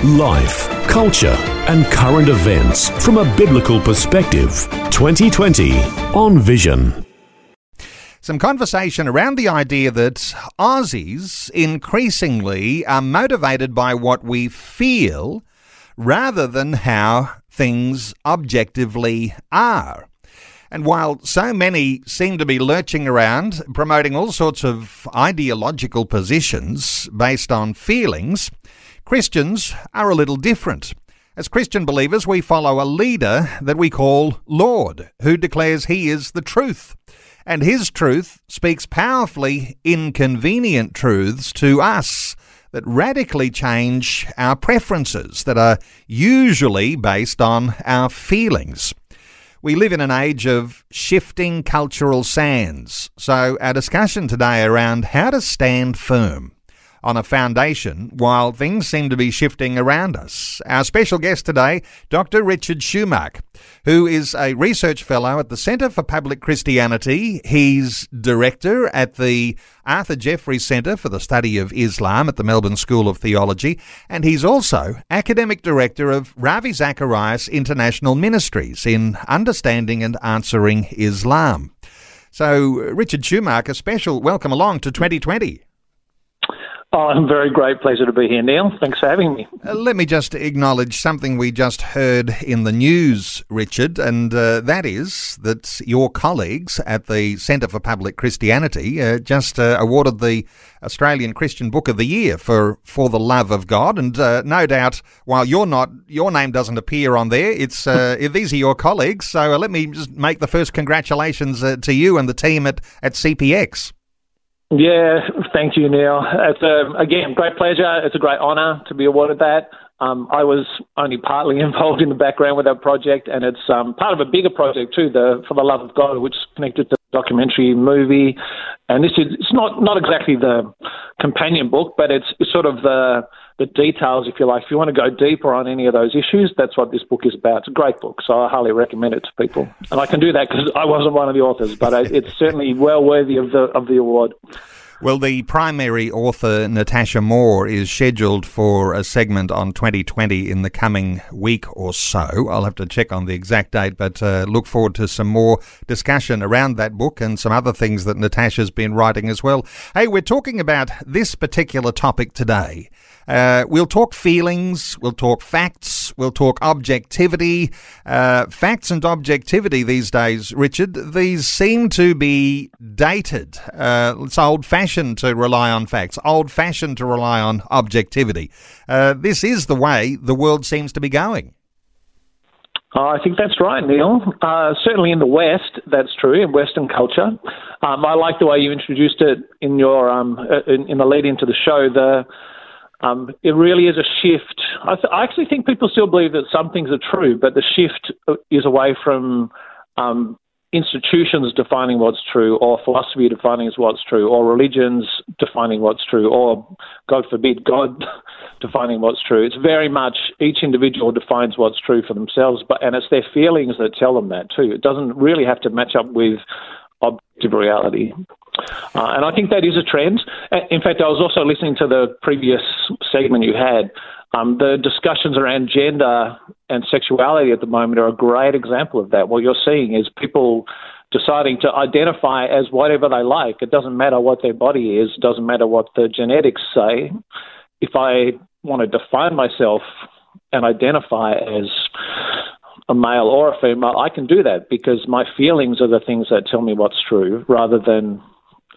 Life, culture, and current events from a biblical perspective. 2020 on Vision. Some conversation around the idea that Aussies increasingly are motivated by what we feel rather than how things objectively are. And while so many seem to be lurching around, promoting all sorts of ideological positions based on feelings, Christians are a little different. As Christian believers, we follow a leader that we call Lord, who declares he is the truth. And his truth speaks powerfully inconvenient truths to us that radically change our preferences, that are usually based on our feelings. We live in an age of shifting cultural sands, so our discussion today around how to stand firm on a foundation while things seem to be shifting around us. Our special guest today, Dr. Richard Shumack, who is a research fellow at the Centre for Public Christianity. He's director at the Arthur Jeffery Centre for the Study of Islam at the Melbourne School of Theology, and he's also academic director of Ravi Zacharias International Ministries in Understanding and Answering Islam. So, Richard Shumack, a special welcome along to 2020. Oh, a very great pleasure to be here, Neil. Thanks for having me. Uh, let me just acknowledge something we just heard in the news, Richard, and uh, that is that your colleagues at the Centre for Public Christianity uh, just uh, awarded the Australian Christian Book of the Year for For the Love of God, and uh, no doubt, while you're not, your name doesn't appear on there. It's uh, these are your colleagues, so let me just make the first congratulations to you and the team at at CPX. Yeah, thank you, Neil. It's a, again great pleasure. It's a great honour to be awarded that. Um, I was only partly involved in the background with that project, and it's um, part of a bigger project too, the For the Love of God, which is connected to the documentary movie. And this is it's not not exactly the companion book, but it's, it's sort of the the details, if you like. If you want to go deeper on any of those issues, that's what this book is about. It's a great book, so I highly recommend it to people. And I can do that because I wasn't one of the authors, but it's certainly well worthy of the of the award. Well, the primary author, Natasha Moore, is scheduled for a segment on 2020 in the coming week or so. I'll have to check on the exact date, but uh, look forward to some more discussion around that book and some other things that Natasha's been writing as well. Hey, we're talking about this particular topic today. Uh, we'll talk feelings, we'll talk facts, we'll talk objectivity. Uh, facts and objectivity these days, Richard, these seem to be dated. Uh, it's old fashioned to rely on facts, old fashioned to rely on objectivity. Uh, this is the way the world seems to be going. Oh, I think that's right, Neil. Uh, certainly in the West, that's true in Western culture. Um, I like the way you introduced it in your um, uh, in, in the lead into the show. The um, it really is a shift. I, th- I, actually think people still believe that some things are true, but the shift is away from um, institutions defining what's true, or philosophy defining what's true, or religions defining what's true, or God forbid, God defining what's true. It's very much each individual defines what's true for themselves, but and it's their feelings that tell them that too. It doesn't really have to match up with objective reality. Uh, and I think that is a trend. In fact, I was also listening to the previous segment you had. Um, the discussions around gender and sexuality at the moment are a great example of that. What you're seeing is people deciding to identify as whatever they like. It doesn't matter what their body is, it doesn't matter what the genetics say. If I want to define myself and identify as a male or a female, I can do that because my feelings are the things that tell me what's true rather than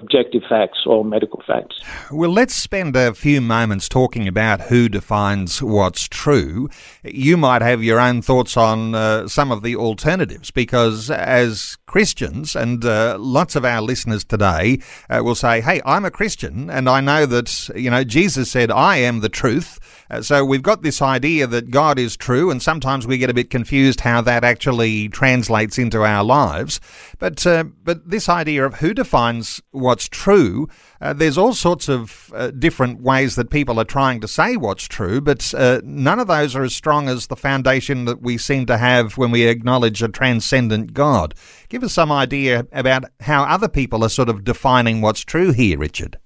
objective facts or medical facts. Well, let's spend a few moments talking about who defines what's true. You might have your own thoughts on uh, some of the alternatives because, as Christians, and uh, lots of our listeners today uh, will say, Hey, I'm a Christian, and I know that, you know, Jesus said, I am the truth. Uh, so we've got this idea that God is true, and sometimes we get a bit confused how that actually translates into our lives. But uh, but this idea of who defines what's true, uh, there's all sorts of uh, different ways that people are trying to say what's true, but uh, none of those are as strong as the foundation that we seem to have when we acknowledge a transcendent God. Give us some idea about how other people are sort of defining what's true here, Richard.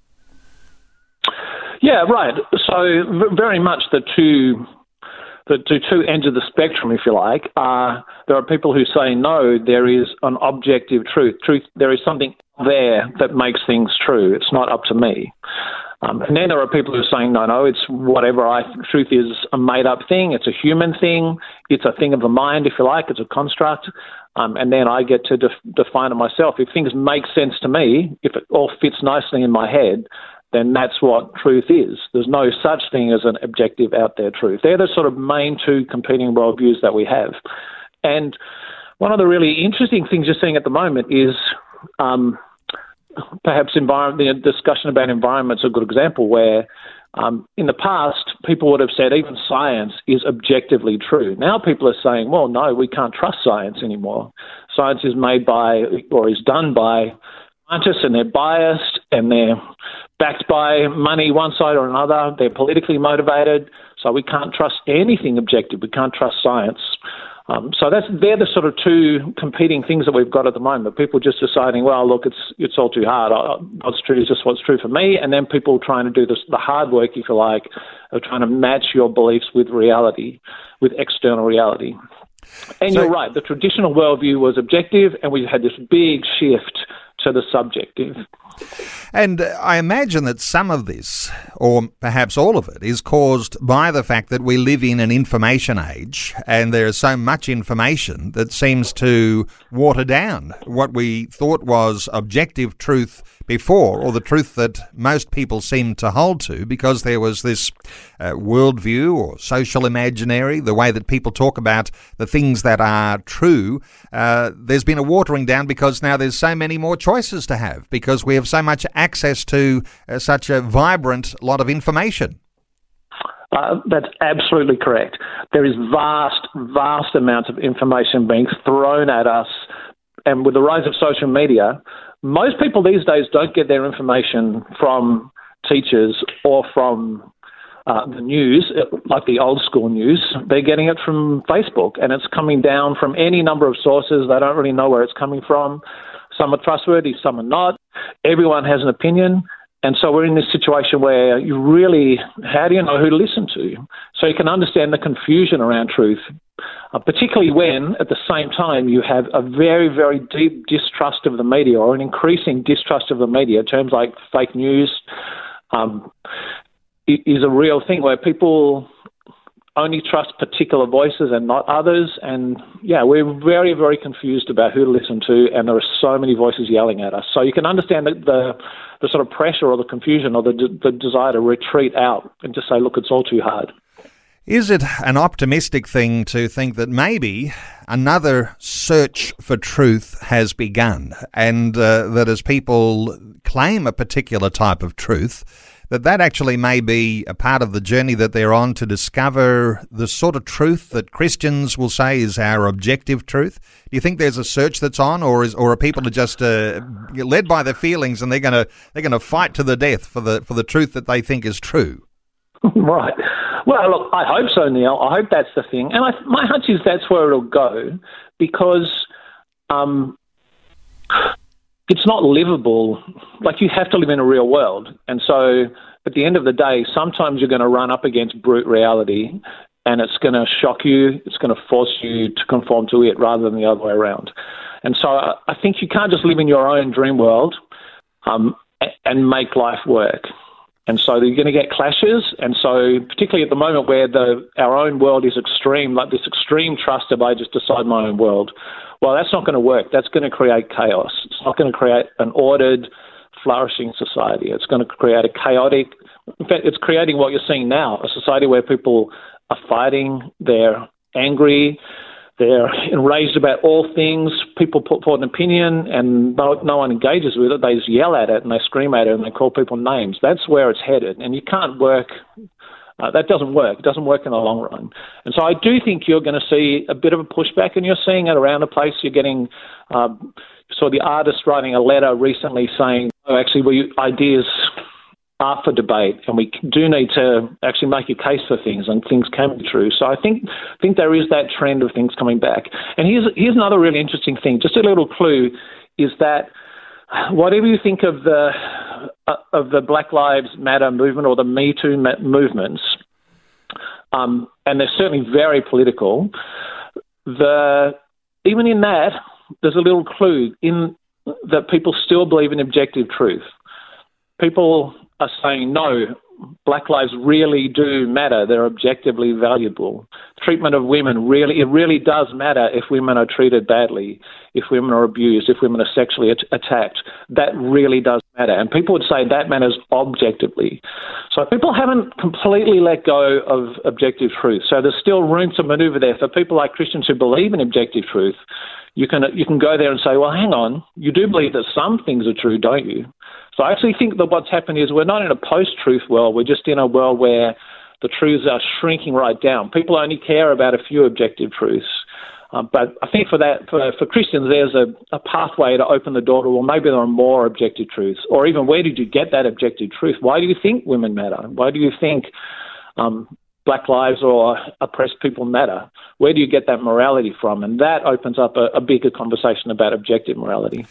Yeah, right. So very much the two the, two ends of the spectrum, if you like, are there are people who say no, there is an objective truth. Truth, there is something there that makes things true. It's not up to me. Um, and then there are people who are saying, no, no, it's whatever I truth is a made up thing. It's a human thing. It's a thing of the mind, if you like. It's a construct. Um, and then I get to def- define it myself. If things make sense to me, if it all fits nicely in my head, then that's what truth is. There's no such thing as an objective out there truth. They're the sort of main two competing worldviews that we have. And one of the really interesting things you're seeing at the moment is um, perhaps environment, the discussion about environment's a good example where um, in the past, people would have said even science is objectively true. Now people are saying, well, no, we can't trust science anymore. Science is made by or is done by scientists and they're biased and they're backed by money one side or another. They're politically motivated, so we can't trust anything objective. We can't trust science. Um, so that's they're the sort of two competing things that we've got at the moment. People just deciding, well, look, it's it's all too hard. What's true is just what's true for me, and then people trying to do this, the hard work, if you like, of trying to match your beliefs with reality, with external reality. And so, you're right. The traditional worldview was objective, and we've had this big shift to the subjective. And I imagine that some of this, or perhaps all of it, is caused by the fact that we live in an information age and there is so much information that seems to water down what we thought was objective truth before, or the truth that most people seem to hold to, because there was this uh, worldview or social imaginary, the way that people talk about the things that are true. Uh, there's been a watering down because now there's so many more choices to have, because we have so much access to uh, such a vibrant lot of information. Uh, that's absolutely correct. There is vast, vast amounts of information being thrown at us, and with the rise of social media, most people these days don't get their information from teachers or from uh, the news, like the old school news. They're getting it from Facebook, and it's coming down from any number of sources. They don't really know where it's coming from. Some are trustworthy, some are not. Everyone has an opinion. And so we're in this situation where you really, how do you know who to listen to? So you can understand the confusion around truth, uh, particularly when at the same time you have a very, very deep distrust of the media or an increasing distrust of the media. Terms like fake news um, is a real thing where people only trust particular voices and not others. And yeah, we're very, very confused about who to listen to, and there are so many voices yelling at us. So you can understand the the, the sort of pressure or the confusion or the, the desire to retreat out and just say, look, it's all too hard. Is it an optimistic thing to think that maybe another search for truth has begun, and uh, that as people claim a particular type of truth, that that actually may be a part of the journey that they're on to discover the sort of truth that Christians will say is our objective truth? Do you think there's a search that's on, or is or are people just uh, led by their feelings and they're going to they're to fight to the death for the for the truth that they think is true? right. Well, look, I hope so, Neil. I hope that's the thing, and I, my hunch is that's where it'll go because. Um, it's not livable. Like you have to live in a real world. And so at the end of the day, sometimes you're going to run up against brute reality and it's going to shock you. It's going to force you to conform to it rather than the other way around. And so I think you can't just live in your own dream world um, and make life work. And so you're going to get clashes. And so, particularly at the moment where the, our own world is extreme, like this extreme trust of I just decide my own world, well, that's not going to work. That's going to create chaos. It's not going to create an ordered, flourishing society. It's going to create a chaotic, in fact, it's creating what you're seeing now a society where people are fighting, they're angry, they're enraged about all things. People put forward an opinion and no, no, one engages with it. They just yell at it and they scream at it and they call people names. That's where it's headed. And you can't work. Uh, that doesn't work. It doesn't work in the long run. And so I do think you're going to see a bit of a pushback, and you're seeing it around the place. You're getting, um, saw the artist writing a letter recently saying, oh, actually, we ideas are for debate, and we do need to actually make a case for things, and things can be true. So I think think there is that trend of things coming back. And here's here's another really interesting thing. Just a little clue is that whatever you think of the uh, of the Black Lives Matter movement or the Me Too movements, um, and they're certainly very political. The even in that, there's a little clue in that people still believe in objective truth. People are saying no. Black lives really do matter. They're objectively valuable. Treatment of women really, it really does matter if women are treated badly, if women are abused, if women are sexually attacked. That really does matter. And people would say that matters objectively. So people haven't completely let go of objective truth. So there's still room to maneuver there for people like Christians who believe in objective truth. You can you can go there and say, well, hang on, you do believe that some things are true, don't you? So I actually think that what's happened is we're not in a post-truth world. We're just in a world where the truths are shrinking right down. People only care about a few objective truths. Um, but I think for that, for, for Christians, there's a, a, pathway to open the door to, well, maybe there are more objective truths. Or even, where did you get that objective truth? Why do you think women matter? Why do you think um, black lives or oppressed people matter? Where do you get that morality from? And that opens up a, a bigger conversation about objective morality.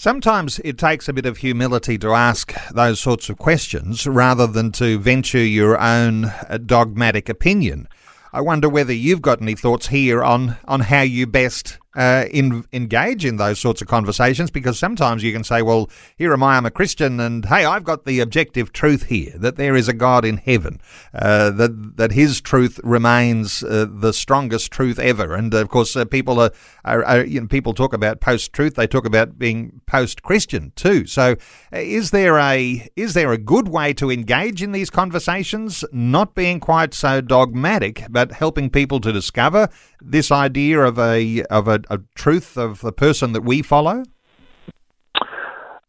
Sometimes it takes a bit of humility to ask those sorts of questions rather than to venture your own uh, dogmatic opinion. I wonder whether you've got any thoughts here on, on how you best uh, in, engage in those sorts of conversations because sometimes you can say, well, here am I, I'm a Christian, and hey, I've got the objective truth here that there is a God in heaven, uh, that that His truth remains uh, the strongest truth ever. And of course, uh, people are, are, are, you know, people talk about post truth, they talk about being post Christian too. So, uh, is there a is there a good way to engage in these conversations, not being quite so dogmatic, but helping people to discover this idea of a of a, a truth of the person that we follow?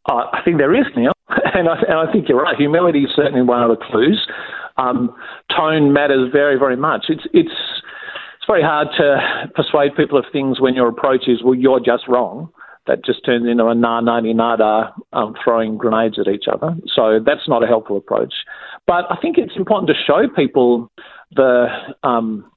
Uh, I think there is, now, and I, and I think you're right. Humility is certainly one of the clues. Um, tone matters very, very much. It's it's it's very hard to persuade people of things when your approach is, well, you're just wrong. That just turns into a na nani nada um, throwing grenades at each other. So that's not a helpful approach. But I think it's important to show people the um,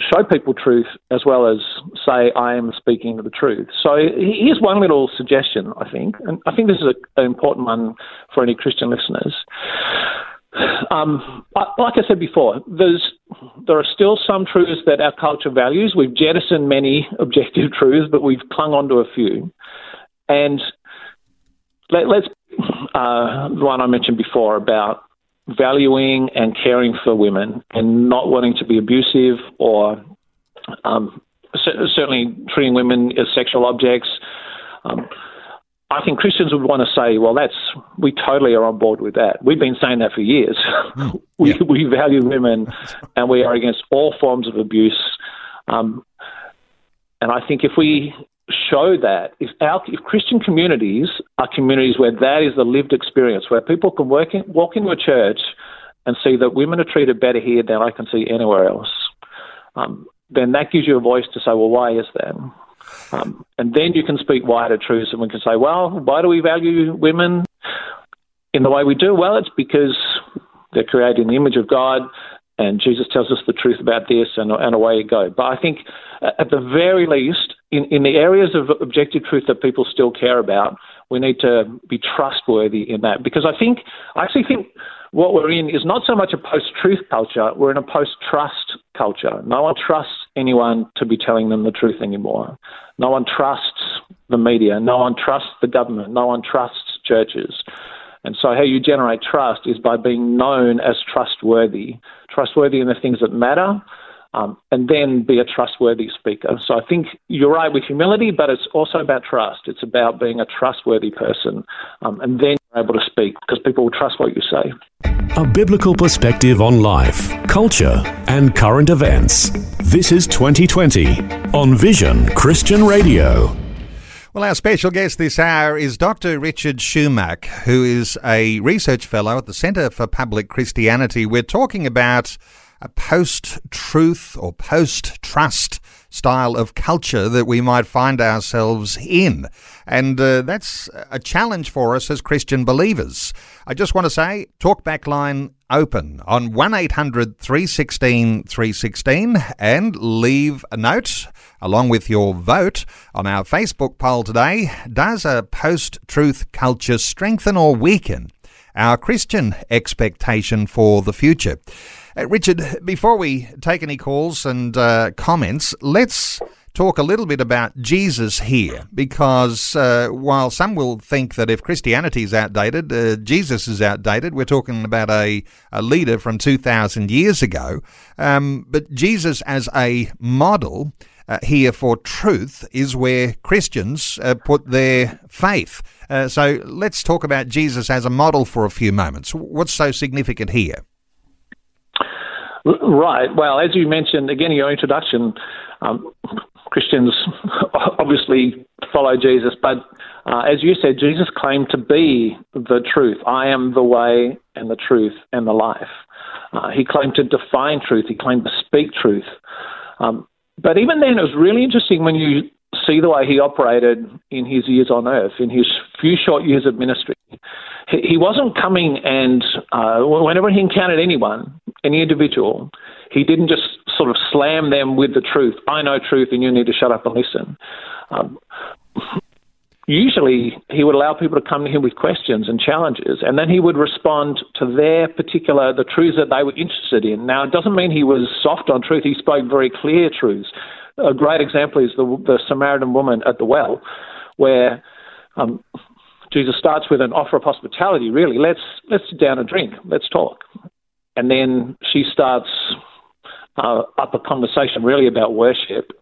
show people truth as well as say I am speaking the truth. So here's one little suggestion, I think, and I think this is a, an important one for any Christian listeners. Um, like I said before, there are still some truths that our culture values. We've jettisoned many objective truths, but we've clung on to a few. And let, us uh, the one I mentioned before about valuing and caring for women and not wanting to be abusive or um, certainly treating women as sexual objects. Um, I think Christians would want to say, well, that's we totally are on board with that. We've been saying that for years. Mm, we, yeah. we value women, and we are against all forms of abuse. Um, and I think if we show that if our if Christian communities are communities where that is the lived experience, where people can work in, walk into a church and see that women are treated better here than I can see anywhere else, um, then that gives you a voice to say, well, why is that? Um, and then you can speak wider truths, and we can say, well, why do we value women in the way we do? Well, it's because they're created in the image of God and Jesus tells us the truth about this, and, and away you go. But I think, at the very least, in, in the areas of objective truth that people still care about, we need to be trustworthy in that. Because I think, I actually think what we're in is not so much a post truth culture, we're in a post trust culture. No one trusts anyone to be telling them the truth anymore. No one trusts the media. No one trusts the government. No one trusts churches. And so, how you generate trust is by being known as trustworthy, trustworthy in the things that matter, um, and then be a trustworthy speaker. So I think you're right with humility, but it's also about trust. It's about being a trustworthy person, um, and then you're able to speak because people will trust what you say. A biblical perspective on life, culture, and current events. This is 2020 on Vision Christian Radio. Well, our special guest this hour is Dr. Richard Shumack, who is a research fellow at the Centre for Public Christianity. We're talking about a post truth or post trust style of culture that we might find ourselves in. And uh, that's a challenge for us as Christian believers. I just want to say, talkback line open on 1 800 316 316 and leave a note along with your vote on our Facebook poll today. Does a post truth culture strengthen or weaken our Christian expectation for the future? Uh, Richard, before we take any calls and uh, comments, let's talk a little bit about Jesus here, because uh, while some will think that if Christianity is outdated, uh, Jesus is outdated, we're talking about a, a leader from 2,000 years ago. Um, but Jesus as a model uh, here for truth is where Christians uh, put their faith. Uh, so let's talk about Jesus as a model for a few moments. What's so significant here? Right. Well, as you mentioned again in your introduction, um, Christians obviously follow Jesus, but uh, as you said, Jesus claimed to be the truth. I am the way and the truth and the life. Uh, he claimed to define truth. He claimed to speak truth. Um, but even then, it was really interesting when you see the way he operated in his years on earth, in his few short years of ministry. He wasn't coming and, uh, whenever he encountered anyone, any individual, he didn't just sort of slam them with the truth. I know truth and you need to shut up and listen. Um, usually he would allow people to come to him with questions and challenges, and then he would respond to their particular, the truths that they were interested in. Now, it doesn't mean he was soft on truth, he spoke very clear truths a great example is the, the Samaritan woman at the well, where um, Jesus starts with an offer of hospitality. Really, let's let's sit down and drink. Let's talk, and then she starts uh, up a conversation really about worship,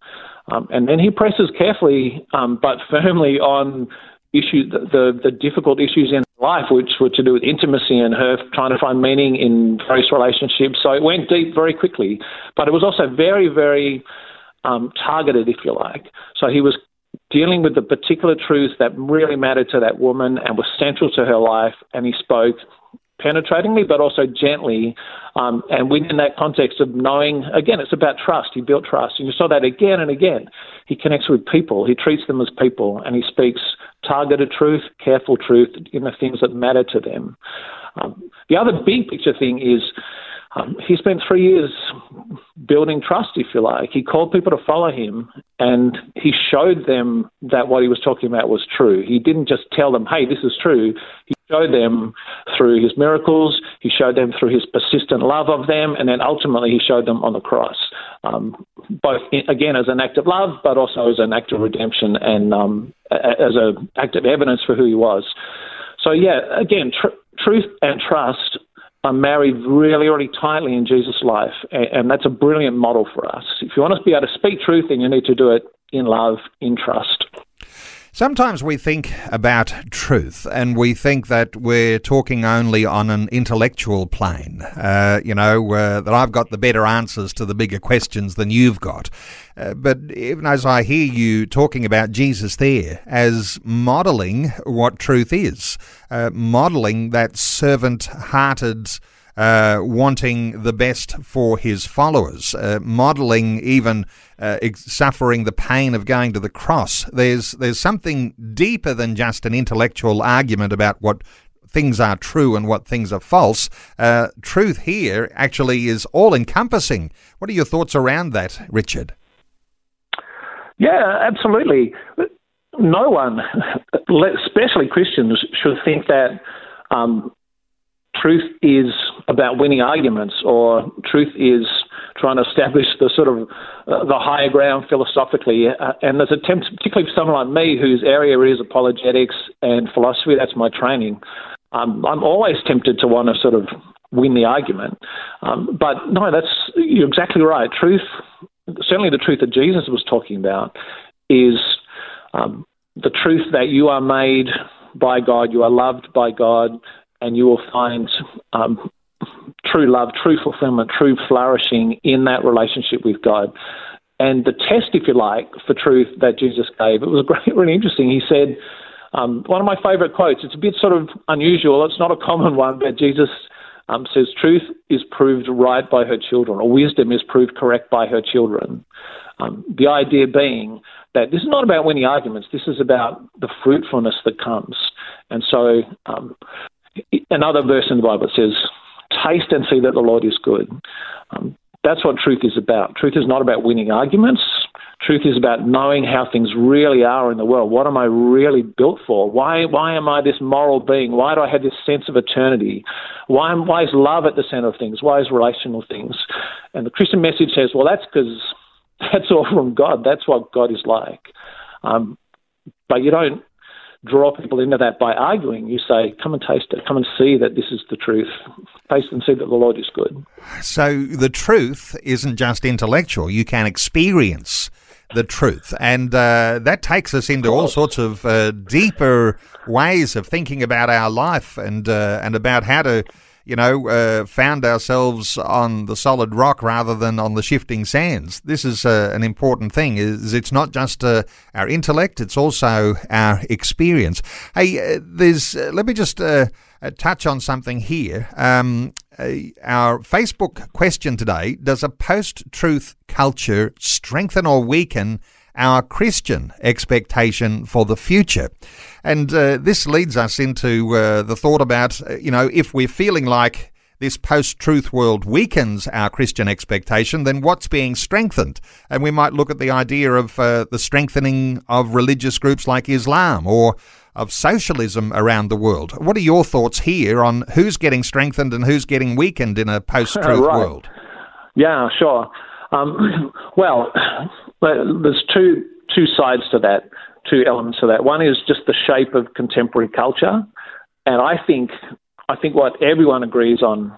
um, and then he presses carefully um, but firmly on issues the, the, difficult issues in life, which were to do with intimacy and her trying to find meaning in various relationships. So it went deep very quickly, but it was also very very um, targeted, if you like. So he was dealing with the particular truths that really mattered to that woman and were central to her life, and he spoke penetratingly but also gently. Um, and within that context of knowing, again, it's about trust. He built trust. And you saw that again and again. He connects with people, he treats them as people, and he speaks targeted truth, careful truth in the things that matter to them. Um, the other big picture thing is um, he spent three years building trust, if you like. He called people to follow him and he showed them that what he was talking about was true. He didn't just tell them, hey, this is true. He showed them through his miracles, he showed them through his persistent love of them, and then ultimately he showed them on the cross. Um, both, in, again, as an act of love, but also as an act of redemption and um, as an act of evidence for who he was. So, yeah, again, tr- truth and trust are married really, really tightly in Jesus' life, and that's a brilliant model for us. If you want to be able to speak truth, then you need to do it in love, in trust. Sometimes we think about truth and we think that we're talking only on an intellectual plane. Uh, you know, uh, that I've got the better answers to the bigger questions than you've got. Uh, but even as I hear you talking about Jesus there as modeling what truth is, uh, modeling that servant hearted uh, wanting the best for his followers, uh, modeling even uh, suffering the pain of going to the cross. There's there's something deeper than just an intellectual argument about what things are true and what things are false. Uh, truth here actually is all encompassing. What are your thoughts around that, Richard? Yeah, absolutely. No one, especially Christians, should think that um, truth is about winning arguments or truth is trying to establish the sort of uh, the higher ground philosophically. Uh, and there's attempts, particularly for someone like me whose area is apologetics and philosophy, that's my training. Um, I'm always tempted to want to sort of win the argument. Um, but no, that's you're exactly right. Truth, certainly the truth that Jesus was talking about, is um, the truth that you are made by God, you are loved by God, and you will find um, true love, true fulfillment, true flourishing in that relationship with God. And the test, if you like, for truth that Jesus gave, it was great, really interesting. He said, um, one of my favourite quotes, it's a bit sort of unusual, it's not a common one, but Jesus um, says, Truth is proved right by her children, or wisdom is proved correct by her children. Um, the idea being that this is not about winning arguments, this is about the fruitfulness that comes. And so, um, another verse in the Bible says, Taste and see that the Lord is good. Um, that's what truth is about. Truth is not about winning arguments. Truth is about knowing how things really are in the world. What am I really built for? Why, why am I this moral being? Why do I have this sense of eternity? Why, why is love at the center of things? Why is relational things? And the Christian message says, well, that's because that's all from God. That's what God is like. Um, but you don't draw people into that by arguing. You say, come and taste it. Come and see that this is the truth. Taste and see that the Lord is good. So the truth isn't just intellectual. You can experience the truth. And uh, that takes us into all sorts of uh, deeper ways of thinking about our life and, uh, and about how to you know, uh, found ourselves on the solid rock rather than on the shifting sands. This is uh, an important thing. Is it's not just uh, our intellect; it's also our experience. Hey, uh, there's. Uh, let me just uh, touch on something here. Um, our Facebook question today: Does a post-truth culture strengthen or weaken? Our Christian expectation for the future. And uh, this leads us into uh, the thought about, uh, you know, if we're feeling like this post truth world weakens our Christian expectation, then what's being strengthened? And we might look at the idea of uh, the strengthening of religious groups like Islam or of socialism around the world. What are your thoughts here on who's getting strengthened and who's getting weakened in a post truth right. world? Yeah, sure. Um, well, there's two two sides to that, two elements to that. One is just the shape of contemporary culture, and I think I think what everyone agrees on,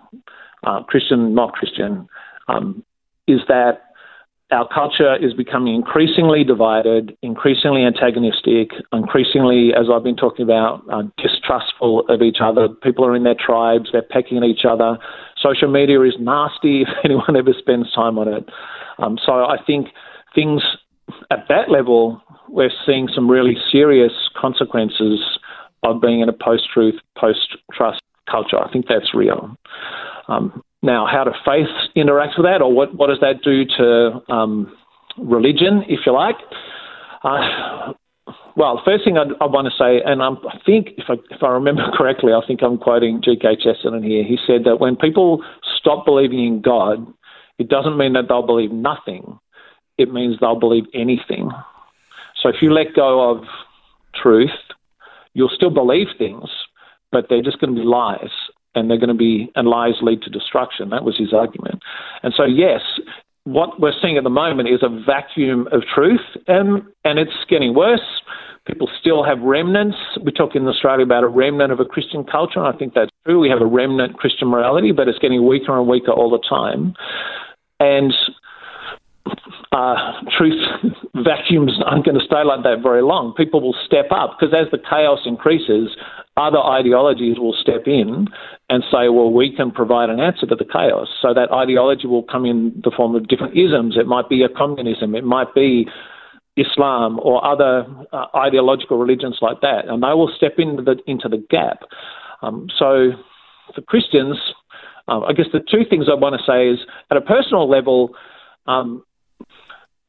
uh, Christian, not Christian, um, is that our culture is becoming increasingly divided, increasingly antagonistic, increasingly, as I've been talking about, uh, distrustful of each other. People are in their tribes, they're pecking at each other. Social media is nasty if anyone ever spends time on it. Um, so I think things at that level, we're seeing some really serious consequences of being in a post truth, post trust culture. I think that's real. Um, now, how do faith interact with that, or what, what does that do to um, religion, if you like? Uh, well, the first thing I, I want to say, and I'm, i think if I, if I remember correctly, I think I'm quoting G.K. Chesterton here. He said that when people stop believing in God, it doesn't mean that they'll believe nothing it means they'll believe anything. So if you let go of truth, you'll still believe things, but they're just going to be lies. And they're going to be, and lies lead to destruction. That was his argument. And so, yes, what we're seeing at the moment is a vacuum of truth, and, and it's getting worse. People still have remnants. We talk in Australia about a remnant of a Christian culture, and I think that's true. We have a remnant Christian morality, but it's getting weaker and weaker all the time. And uh, truth vacuums aren't going to stay like that very long. People will step up because as the chaos increases, other ideologies will step in and say, well, we can provide an answer to the chaos. So that ideology will come in the form of different isms. It might be a communism, it might be Islam or other uh, ideological religions like that, and they will step into the into the gap. Um, so for Christians, um, I guess the two things I want to say is at a personal level. Um,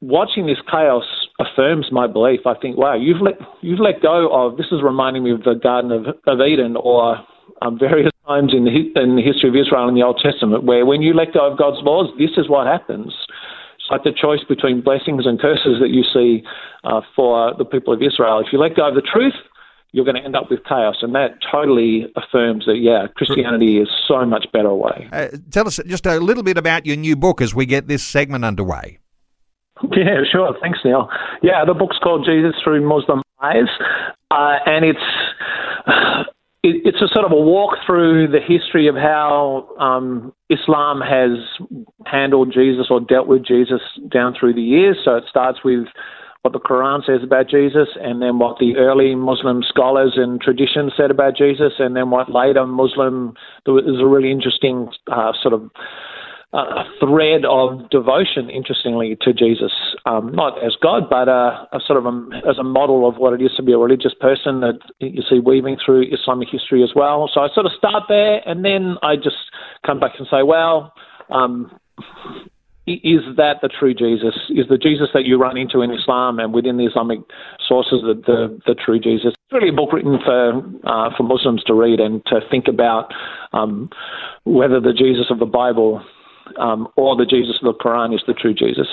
watching this chaos affirms my belief. I think, wow, you've let you've let go of. This is reminding me of the Garden of, of Eden, or um, various times in the in the history of Israel in the Old Testament, where when you let go of God's laws, this is what happens. It's like the choice between blessings and curses that you see uh, for the people of Israel. If you let go of the truth, you're going to end up with chaos. And that totally affirms that, yeah, Christianity is so much better way. Uh, tell us just a little bit about your new book as we get this segment underway. Yeah, sure. Thanks, Neil. Yeah, the book's called Jesus Through Muslim Eyes, uh, and it's it, it's a sort of a walk through the history of how um, Islam has handled Jesus or dealt with Jesus down through the years. So it starts with what the Quran says about Jesus, and then what the early Muslim scholars and traditions said about Jesus, and then what later Muslim. There was a really interesting uh, sort of a thread of devotion, interestingly, to Jesus, um, not as God, but uh, a sort of a, as a model of what it is to be a religious person that you see weaving through Islamic history as well. So I sort of start there, and then I just come back and say, well, um, is that the true Jesus? Is the Jesus that you run into in Islam and within the Islamic sources the, the, the true Jesus? It's really a book written for uh, for Muslims to read and to think about um, whether the Jesus of the Bible um, or the Jesus of the Quran is the true Jesus.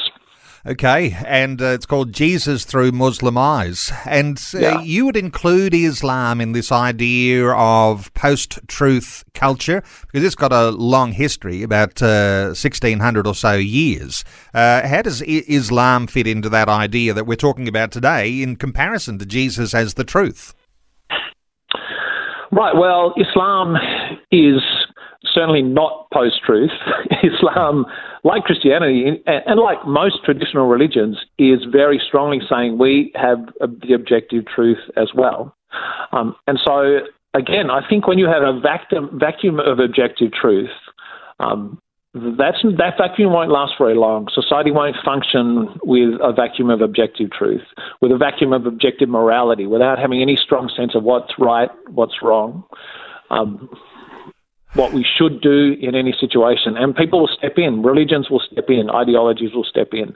Okay, and uh, it's called Jesus Through Muslim Eyes. And uh, yeah. you would include Islam in this idea of post truth culture because it's got a long history, about uh, 1600 or so years. Uh, how does I- Islam fit into that idea that we're talking about today in comparison to Jesus as the truth? Right, well, Islam is certainly not post truth. Islam, like Christianity and like most traditional religions, is very strongly saying we have the objective truth as well. Um, and so, again, I think when you have a vacuum, vacuum of objective truth, um, that's, that vacuum won't last very long. Society won't function with a vacuum of objective truth, with a vacuum of objective morality, without having any strong sense of what's right, what's wrong. Um, what we should do in any situation. And people will step in, religions will step in, ideologies will step in.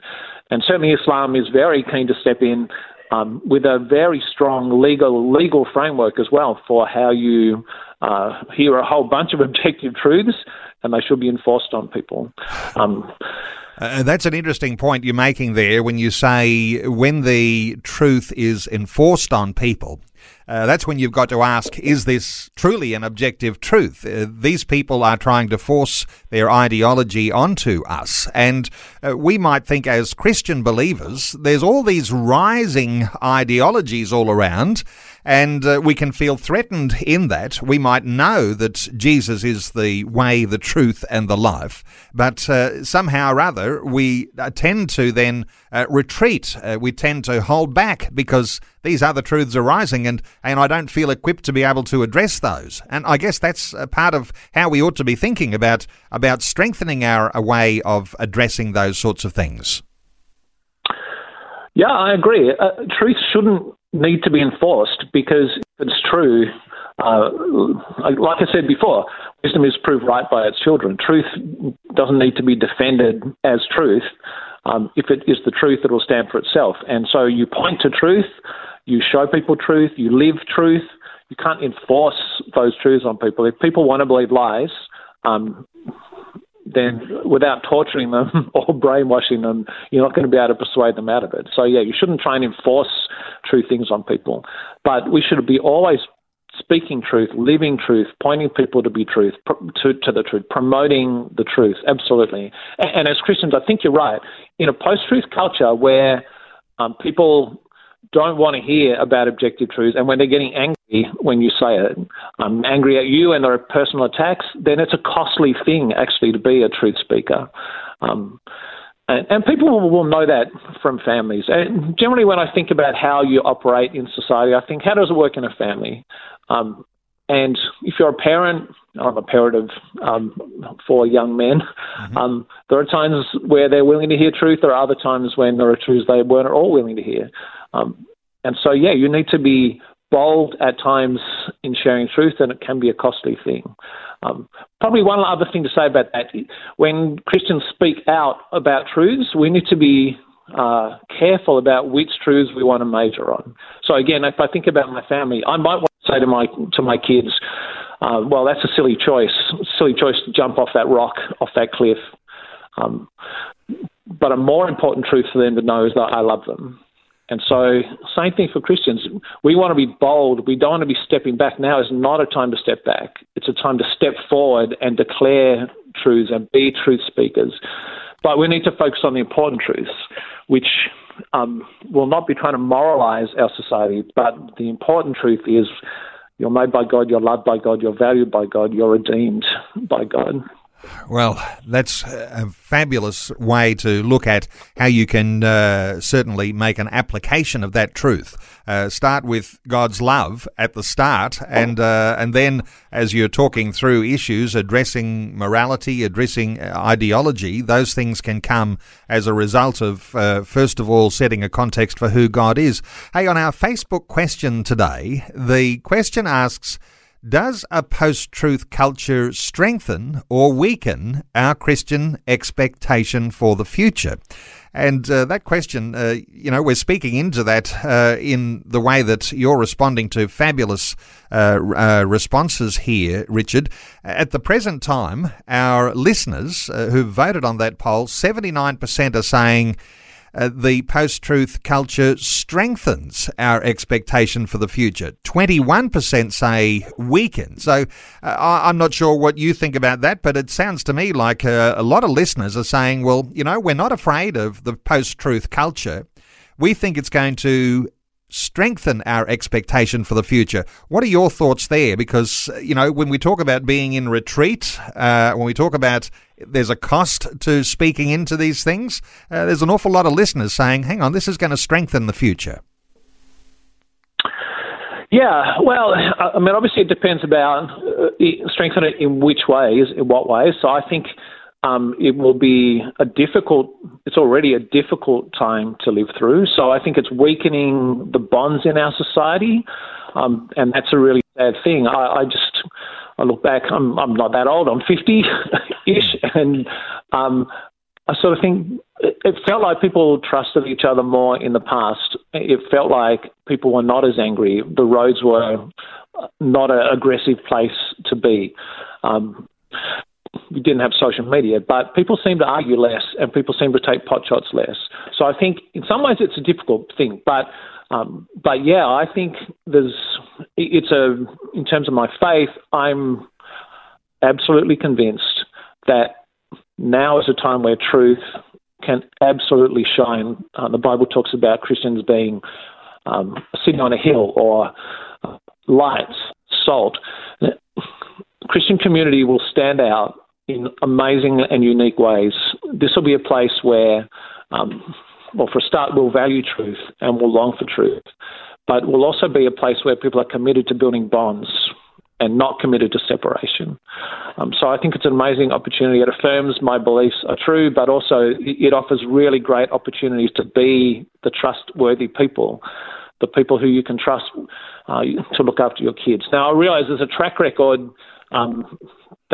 And certainly Islam is very keen to step in um, with a very strong legal legal framework as well for how you uh, hear a whole bunch of objective truths and they should be enforced on people. Um, uh, that's an interesting point you're making there when you say when the truth is enforced on people. Uh, that's when you've got to ask, is this truly an objective truth? Uh, these people are trying to force their ideology onto us. And uh, we might think, as Christian believers, there's all these rising ideologies all around, and uh, we can feel threatened in that. We might know that Jesus is the way, the truth, and the life, but uh, somehow or other, we uh, tend to then retreat. we tend to hold back because these other truths are rising, and and I don't feel equipped to be able to address those. And I guess that's part of how we ought to be thinking about about strengthening our way of addressing those sorts of things. Yeah, I agree. Uh, truth shouldn't need to be enforced because if it's true, uh, like I said before, wisdom is proved right by its children. Truth doesn't need to be defended as truth. Um, if it is the truth, it will stand for itself. And so you point to truth, you show people truth, you live truth. You can't enforce those truths on people. If people want to believe lies, um, then without torturing them or brainwashing them, you're not going to be able to persuade them out of it. So, yeah, you shouldn't try and enforce true things on people. But we should be always speaking truth, living truth, pointing people to be truth, to, to the truth, promoting the truth, absolutely. And, and as Christians, I think you're right. In a post truth culture where um, people don't want to hear about objective truth, and when they're getting angry when you say it, I'm angry at you, and there are personal attacks, then it's a costly thing actually to be a truth speaker. Um, and, and, people will know that from families. And generally, when I think about how you operate in society, I think, how does it work in a family? Um, and if you're a parent, I'm a parent of um, four young men. Mm-hmm. Um, there are times where they're willing to hear truth. There are other times when there are truths they weren't at all willing to hear. Um, and so, yeah, you need to be bold at times in sharing truth, and it can be a costly thing. Um, probably one other thing to say about that when Christians speak out about truths, we need to be uh, careful about which truths we want to major on. So, again, if I think about my family, I might want to say to my, to my kids, uh, well, that's a silly choice, silly choice to jump off that rock, off that cliff. Um, but a more important truth for them to know is that I love them. And so, same thing for Christians. We want to be bold. We don't want to be stepping back. Now is not a time to step back. It's a time to step forward and declare truths and be truth speakers. But we need to focus on the important truths, which um, will not be trying to moralize our society. But the important truth is you're made by God, you're loved by God, you're valued by God, you're redeemed by God. Well, that's a fabulous way to look at how you can uh, certainly make an application of that truth. Uh, start with God's love at the start, and uh, and then as you're talking through issues, addressing morality, addressing uh, ideology, those things can come as a result of uh, first of all setting a context for who God is. Hey, on our Facebook question today, the question asks. Does a post truth culture strengthen or weaken our Christian expectation for the future? And uh, that question, uh, you know, we're speaking into that uh, in the way that you're responding to fabulous uh, uh, responses here, Richard. At the present time, our listeners uh, who've voted on that poll, 79% are saying uh, the post truth culture strengthens our expectation for the future. 21% say weakens. So uh, I'm not sure what you think about that, but it sounds to me like uh, a lot of listeners are saying, well, you know, we're not afraid of the post truth culture. We think it's going to strengthen our expectation for the future. What are your thoughts there? Because, you know, when we talk about being in retreat, uh, when we talk about there's a cost to speaking into these things, uh, there's an awful lot of listeners saying, hang on, this is going to strengthen the future. Yeah, well, I mean, obviously it depends about uh, strengthen it in which ways, in what ways. So I think um, it will be a difficult, it's already a difficult time to live through. So I think it's weakening the bonds in our society. Um, and that's a really sad thing. I, I just, I look back, I'm, I'm not that old, I'm 50 ish, and um, I sort of think it, felt like people trusted each other more in the past. It felt like people were not as angry. The roads were not an aggressive place to be. Um, we didn't have social media, but people seem to argue less and people seem to take pot shots less. So I think in some ways it's a difficult thing, but um, but yeah, I think there's it's a in terms of my faith, I'm absolutely convinced that now is a time where truth can absolutely shine. Uh, the Bible talks about Christians being um, sitting on a hill or uh, lights, salt. Christian community will stand out in amazing and unique ways. This will be a place where, um, well, for a start, we'll value truth and we'll long for truth, but we'll also be a place where people are committed to building bonds and not committed to separation. Um, so I think it's an amazing opportunity. It affirms my beliefs are true, but also it offers really great opportunities to be the trustworthy people, the people who you can trust uh, to look after your kids. Now I realise there's a track record um,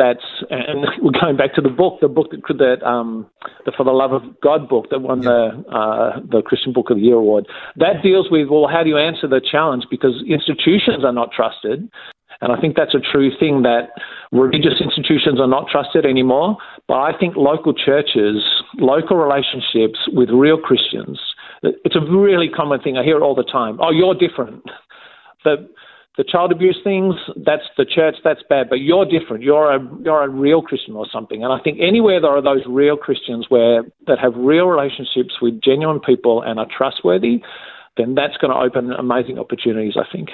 that's and we're going back to the book, the book that that um, the For the Love of God book that won the uh, the Christian Book of the Year award. That deals with well, how do you answer the challenge because institutions are not trusted. And I think that's a true thing that religious institutions are not trusted anymore. But I think local churches, local relationships with real Christians, it's a really common thing. I hear it all the time. Oh, you're different. The, the child abuse things, that's the church, that's bad, but you're different. You're a you're a real Christian or something. And I think anywhere there are those real Christians where that have real relationships with genuine people and are trustworthy, then that's going to open amazing opportunities, I think.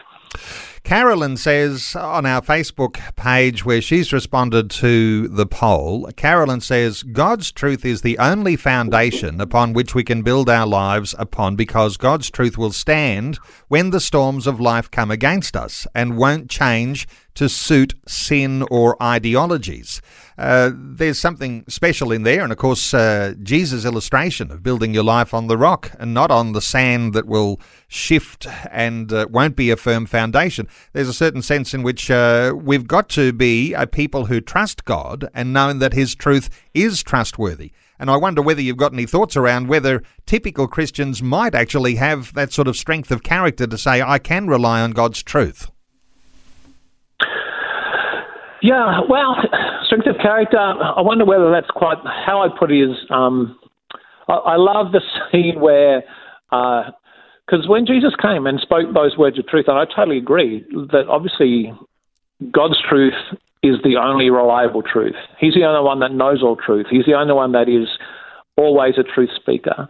Carolyn says on our Facebook page where she's responded to the poll, Carolyn says, God's truth is the only foundation upon which we can build our lives upon because God's truth will stand when the storms of life come against us and won't change to suit sin or ideologies. Uh, there's something special in there, and of course, uh, Jesus' illustration of building your life on the rock and not on the sand that will shift and uh, won't be a firm foundation. There's a certain sense in which uh, we've got to be a people who trust God and know that His truth is trustworthy. And I wonder whether you've got any thoughts around whether typical Christians might actually have that sort of strength of character to say, I can rely on God's truth. Yeah, well, strength of character. I wonder whether that's quite how I put it is. Um, I, I, love the scene where, because uh, when Jesus came and spoke those words of truth, and I totally agree that obviously God's truth is the only reliable truth. He's the only one that knows all truth. He's the only one that is always a truth speaker.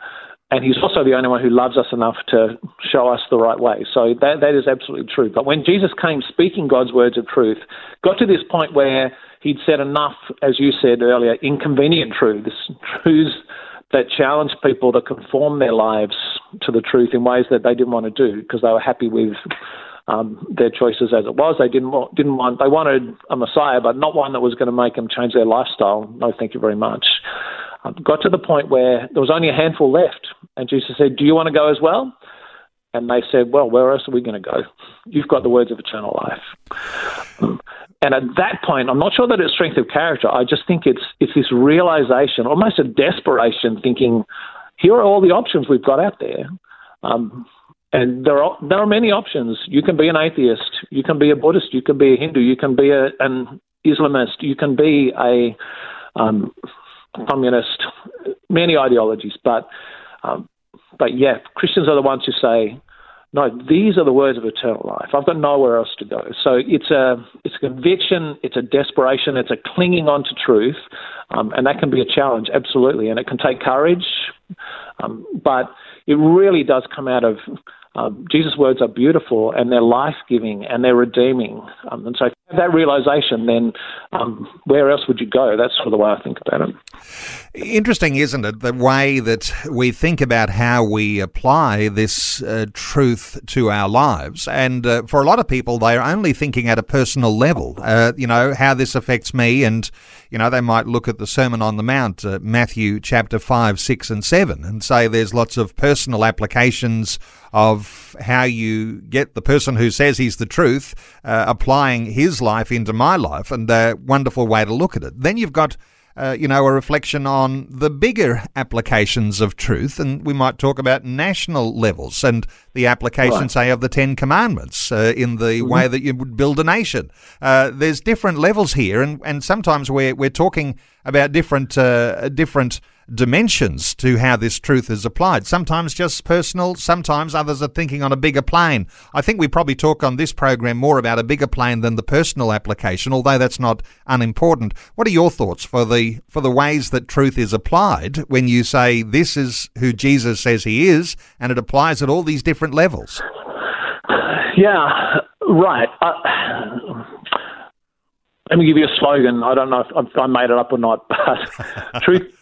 And He's also the only one who loves us enough to show us the right way. So that that is absolutely true. But when Jesus came speaking God's words of truth, got to this point where He'd said enough, as you said earlier, inconvenient truths, truths that challenged people to conform their lives to the truth in ways that they didn't want to do because they were happy with um, their choices as it was. They didn't want, didn't want they wanted a Messiah, but not one that was going to make them change their lifestyle. No, thank you very much. Got to the point where there was only a handful left, and Jesus said, "Do you want to go as well?" And they said, "Well, where else are we going to go? You've got the words of eternal life." And at that point, I'm not sure that it's strength of character. I just think it's it's this realization, almost a desperation, thinking, here are all the options we've got out there. Um, and there are there are many options. You can be an atheist, you can be a Buddhist, you can be a Hindu, you can be a, an Islamist, you can be a um, communist, many ideologies. But um, but yeah, Christians are the ones who say, no, these are the words of eternal life. I've got nowhere else to go. So it's a it's a conviction, it's a desperation, it's a clinging on to truth, um, and that can be a challenge, absolutely, and it can take courage, um, but it really does come out of um, Jesus' words are beautiful and they're life giving and they're redeeming. Um, and so, that realization, then um, where else would you go? That's sort of the way I think about it. Interesting, isn't it? The way that we think about how we apply this uh, truth to our lives. And uh, for a lot of people, they're only thinking at a personal level, uh, you know, how this affects me. And, you know, they might look at the Sermon on the Mount, uh, Matthew chapter 5, 6, and 7, and say there's lots of personal applications of how you get the person who says he's the truth uh, applying his life into my life, and a wonderful way to look at it. Then you've got. Uh, you know, a reflection on the bigger applications of truth, and we might talk about national levels and the application, right. say, of the Ten Commandments uh, in the mm-hmm. way that you would build a nation. Uh, there's different levels here, and, and sometimes we're we're talking about different uh, different dimensions to how this truth is applied. Sometimes just personal, sometimes others are thinking on a bigger plane. I think we probably talk on this program more about a bigger plane than the personal application, although that's not unimportant. What are your thoughts for the for the ways that truth is applied when you say this is who Jesus says he is and it applies at all these different levels? Yeah, right. Uh, let me give you a slogan. I don't know if I made it up or not, but truth,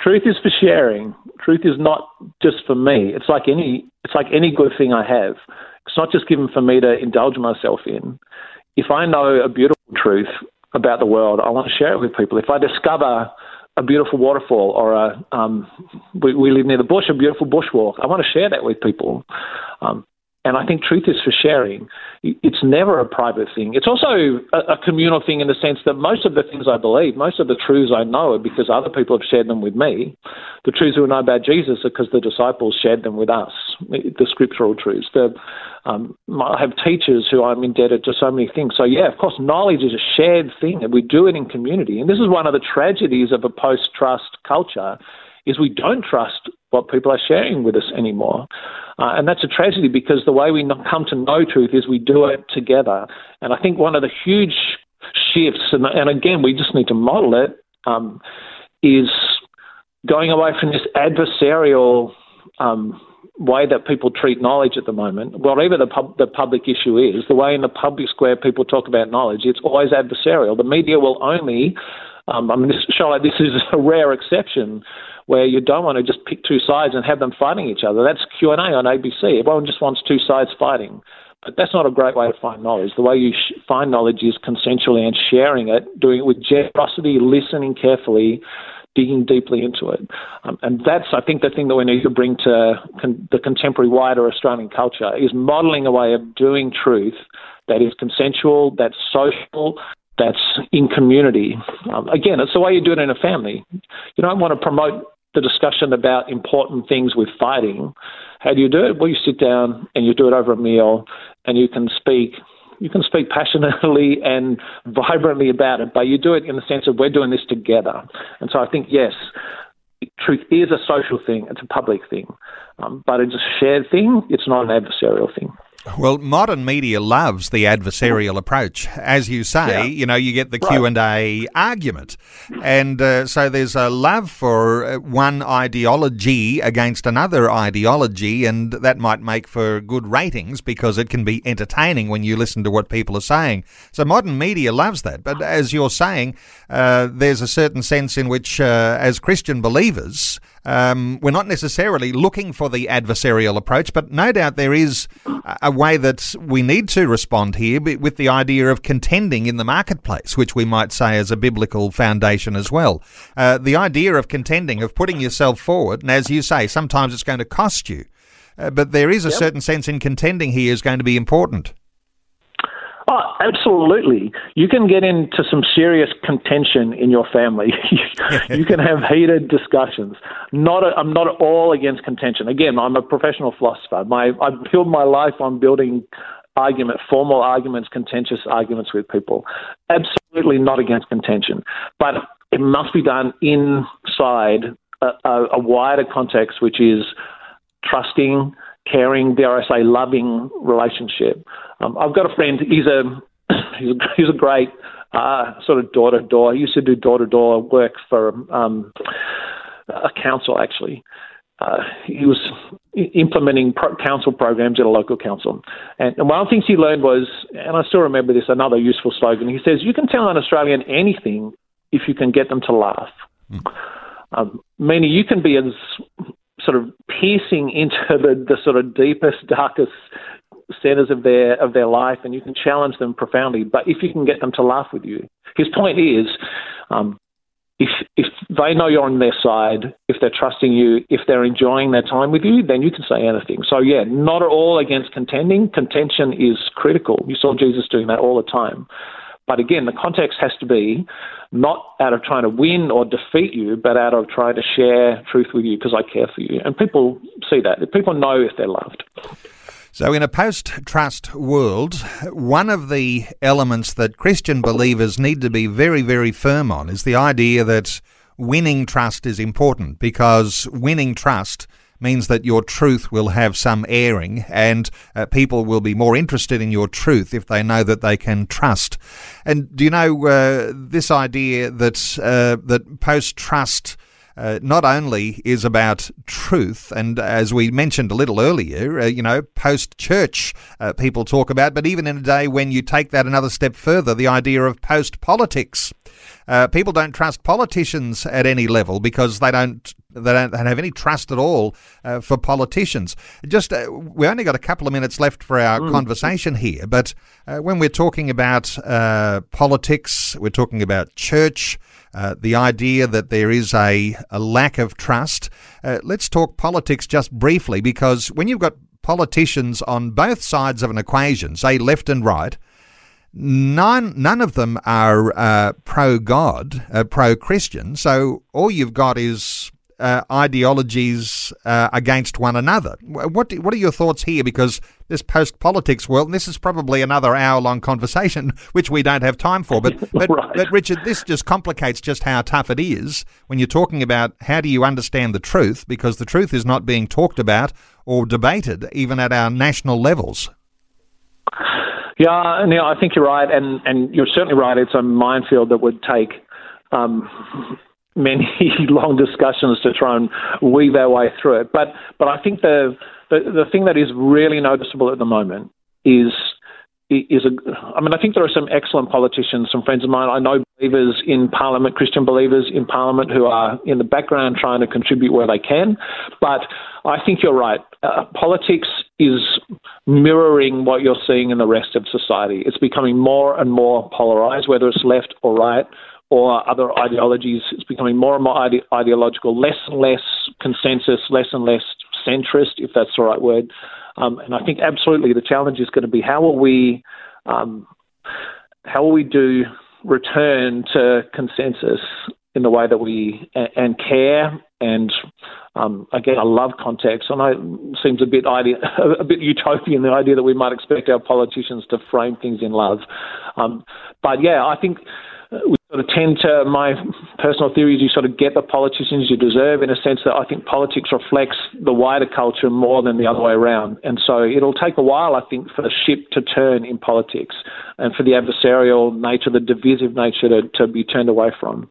truth is for sharing. Truth is not just for me. It's like any, it's like any good thing I have. It's not just given for me to indulge myself in. If I know a beautiful truth about the world, I want to share it with people. If I discover a beautiful waterfall or a, um, we, we live near the bush, a beautiful bushwalk, I want to share that with people. Um, and I think truth is for sharing. It's never a private thing. It's also a, communal thing in the sense that most of the things I believe, most of the truths I know are because other people have shared them with me. The truths we know about Jesus are because the disciples shared them with us, the scriptural truths. The, um, I have teachers who I'm indebted to so many things. So, yeah, of course, knowledge is a shared thing, and we do it in community. And this is one of the tragedies of a post trust culture is we don't trust what people are sharing with us anymore. Uh, and that's a tragedy because the way we come to know truth is we do it together. And I think one of the huge shifts, and, and again, we just need to model it, um, is going away from this adversarial um, way that people treat knowledge at the moment, whatever the, pub, the public issue is, the way in the public square people talk about knowledge, it's always adversarial. The media will only, um, I mean, this, Charlotte, this is a rare exception, where you don't want to just pick two sides and have them fighting each other. That's Q and A on ABC. Everyone just wants two sides fighting, but that's not a great way to find knowledge. The way you sh- find knowledge is consensually and sharing it, doing it with generosity, listening carefully, digging deeply into it. Um, and that's, I think, the thing that we need to bring to con- the contemporary wider Australian culture is modelling a way of doing truth that is consensual, that's social, that's in community. Um, again, it's the way you do it in a family. You don't want to promote the discussion about important things with fighting. How do you do it? Well, you sit down and you do it over a meal, and you can speak. You can speak passionately and vibrantly about it, but you do it in the sense of we're doing this together. And so I think yes, truth is a social thing. It's a public thing, um, but it's a shared thing. It's not an adversarial thing. Well, modern media loves the adversarial approach. As you say, yeah. you know, you get the Q and A argument, and uh, so there's a love for uh, one ideology against another ideology, and that might make for good ratings because it can be entertaining when you listen to what people are saying. So modern media loves that. But as you're saying, uh, there's a certain sense in which, uh, as Christian believers, um, we're not necessarily looking for the adversarial approach, but no doubt there is a way that we need to respond here with the idea of contending in the marketplace, which we might say is a biblical foundation as well. Uh, the idea of contending, of putting yourself forward, and as you say, sometimes it's going to cost you, uh, but there is a yep. certain sense in contending here is going to be important. Absolutely. You can get into some serious contention in your family. you can have heated discussions. Not, a, I'm not at all against contention. Again, I'm a professional philosopher. My, I build my life on building argument, formal arguments, contentious arguments with people. Absolutely not against contention, but it must be done inside a, a, a wider context, which is trusting, caring, dare I say, loving relationship. Um, I've got a friend. He's a he's a, he's a great uh, sort of door to door. He used to do door to door work for um, a council actually. Uh, he was implementing pro- council programs at a local council. And, and, one of the things he learned was, and I still remember this, another useful slogan. He says, You can tell an Australian anything if you can get them to laugh. Mm. Um, meaning you can be as sort of piercing into the, the sort of deepest, darkest centers of their of their life, and you can challenge them profoundly. But if you can get them to laugh with you, his point is, um, if if they know you're on their side, if they're trusting you, if they're enjoying their time with you, then you can say anything. So yeah, not at all against contending. Contention is critical. You saw Jesus doing that all the time. But again, the context has to be not out of trying to win or defeat you, but out of trying to share truth with you because I care for you. And people see that. People know if they're loved. So, in a post trust world, one of the elements that Christian believers need to be very, very firm on is the idea that winning trust is important because winning trust means that your truth will have some airing and uh, people will be more interested in your truth if they know that they can trust. And do you know uh, this idea that uh, that post trust uh, not only is about truth, and as we mentioned a little earlier, uh, you know, post church uh, people talk about, but even in a day when you take that another step further, the idea of post politics. Uh, people don't trust politicians at any level because they don't they don't have any trust at all uh, for politicians. Just uh, we only got a couple of minutes left for our mm. conversation here, but uh, when we're talking about uh, politics, we're talking about church. Uh, the idea that there is a, a lack of trust. Uh, let's talk politics just briefly because when you've got politicians on both sides of an equation, say left and right, none none of them are uh, pro God, uh, pro Christian. So all you've got is uh, ideologies uh, against one another. What do, what are your thoughts here? Because this post politics world, and this is probably another hour long conversation, which we don't have time for. But but, right. but Richard, this just complicates just how tough it is when you're talking about how do you understand the truth, because the truth is not being talked about or debated even at our national levels. Yeah, Neil, I think you're right, and and you're certainly right. It's a minefield that would take. Um, many long discussions to try and weave our way through it. But but I think the the, the thing that is really noticeable at the moment is is a. I mean, I think there are some excellent politicians, some friends of mine. I know believers in Parliament, Christian believers in Parliament, who are in the background trying to contribute where they can. But I think you're right. Uh, politics is mirroring what you're seeing in the rest of society. It's becoming more and more polarized, whether it's left or right or other ideologies. It's becoming more and more ide- ideological, less and less consensus, less and less centrist, if that's the right word. Um, and I think absolutely the challenge is going to be how will we um, how will we do return to consensus in the way that we and care and um, again, I love context. I know it seems a bit idea, a bit utopian the idea that we might expect our politicians to frame things in love, um, but yeah, I think we sort of tend to, my personal theory is you sort of get the politicians you deserve in a sense that I think politics reflects the wider culture more than the other way around. And so it'll take a while, I think, for the ship to turn in politics and for the adversarial nature, the divisive nature to, to be turned away from.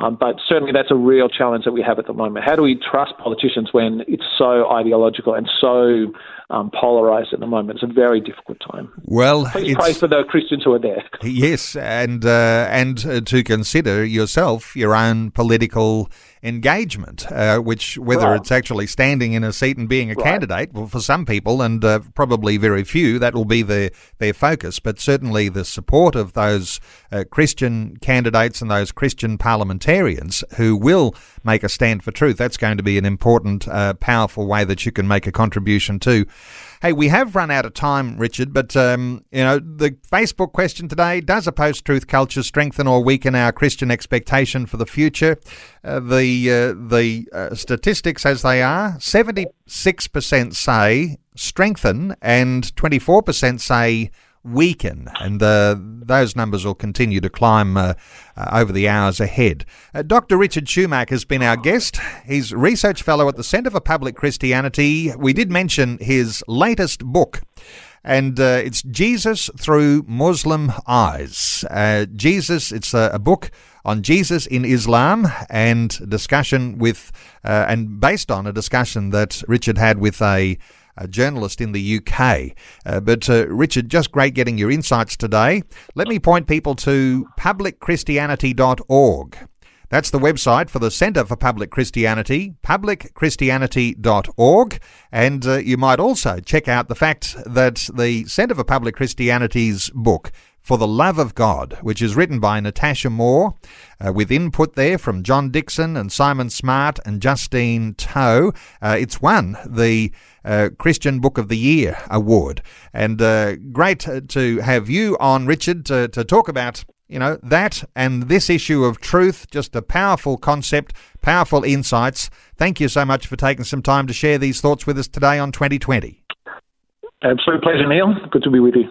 Um, but certainly that's a real challenge that we have at the moment. How do we trust politicians when it's so ideological and so um, polarized at the moment? It's a very difficult time. Well, Please pray for the Christians who are there. Yes, and uh, and uh, to consider yourself your own political engagement, uh, which whether right. it's actually standing in a seat and being a right. candidate, well, for some people and uh, probably very few, that will be their their focus. But certainly the support of those uh, Christian candidates and those Christian parliamentarians who will make a stand for truth, that's going to be an important, uh, powerful way that you can make a contribution to. Hey, we have run out of time, Richard, but um, you know the Facebook question today: Does a post-truth culture strengthen or weaken our Christian expectation for the future? Uh, the uh, the uh, statistics, as they are, seventy-six percent say strengthen, and twenty-four percent say weaken, and uh, those numbers will continue to climb uh, uh, over the hours ahead. Uh, Dr. Richard Shumack has been our guest. He's research fellow at the Centre for Public Christianity. We did mention his latest book. And uh, it's Jesus Through Muslim Eyes. Uh, Jesus, it's a, a book on Jesus in Islam and discussion with, and based on a discussion that Richard had with a a journalist in the UK. Uh, but uh, Richard, just great getting your insights today. Let me point people to publicchristianity.org. That's the website for the Centre for Public Christianity, publicchristianity.org. And uh, you might also check out the fact that the Centre for Public Christianity's book, for the Love of God, which is written by Natasha Moore, uh, with input there from John Dickson and Simon Smart and Justine Toh. Uh, it's won the uh, Christian Book of the Year award. And uh, great to have you on, Richard, to, to talk about you know, that and this issue of truth, just a powerful concept, powerful insights. Thank you so much for taking some time to share these thoughts with us today on 2020. Absolute pleasure, Neil. Good to be with you.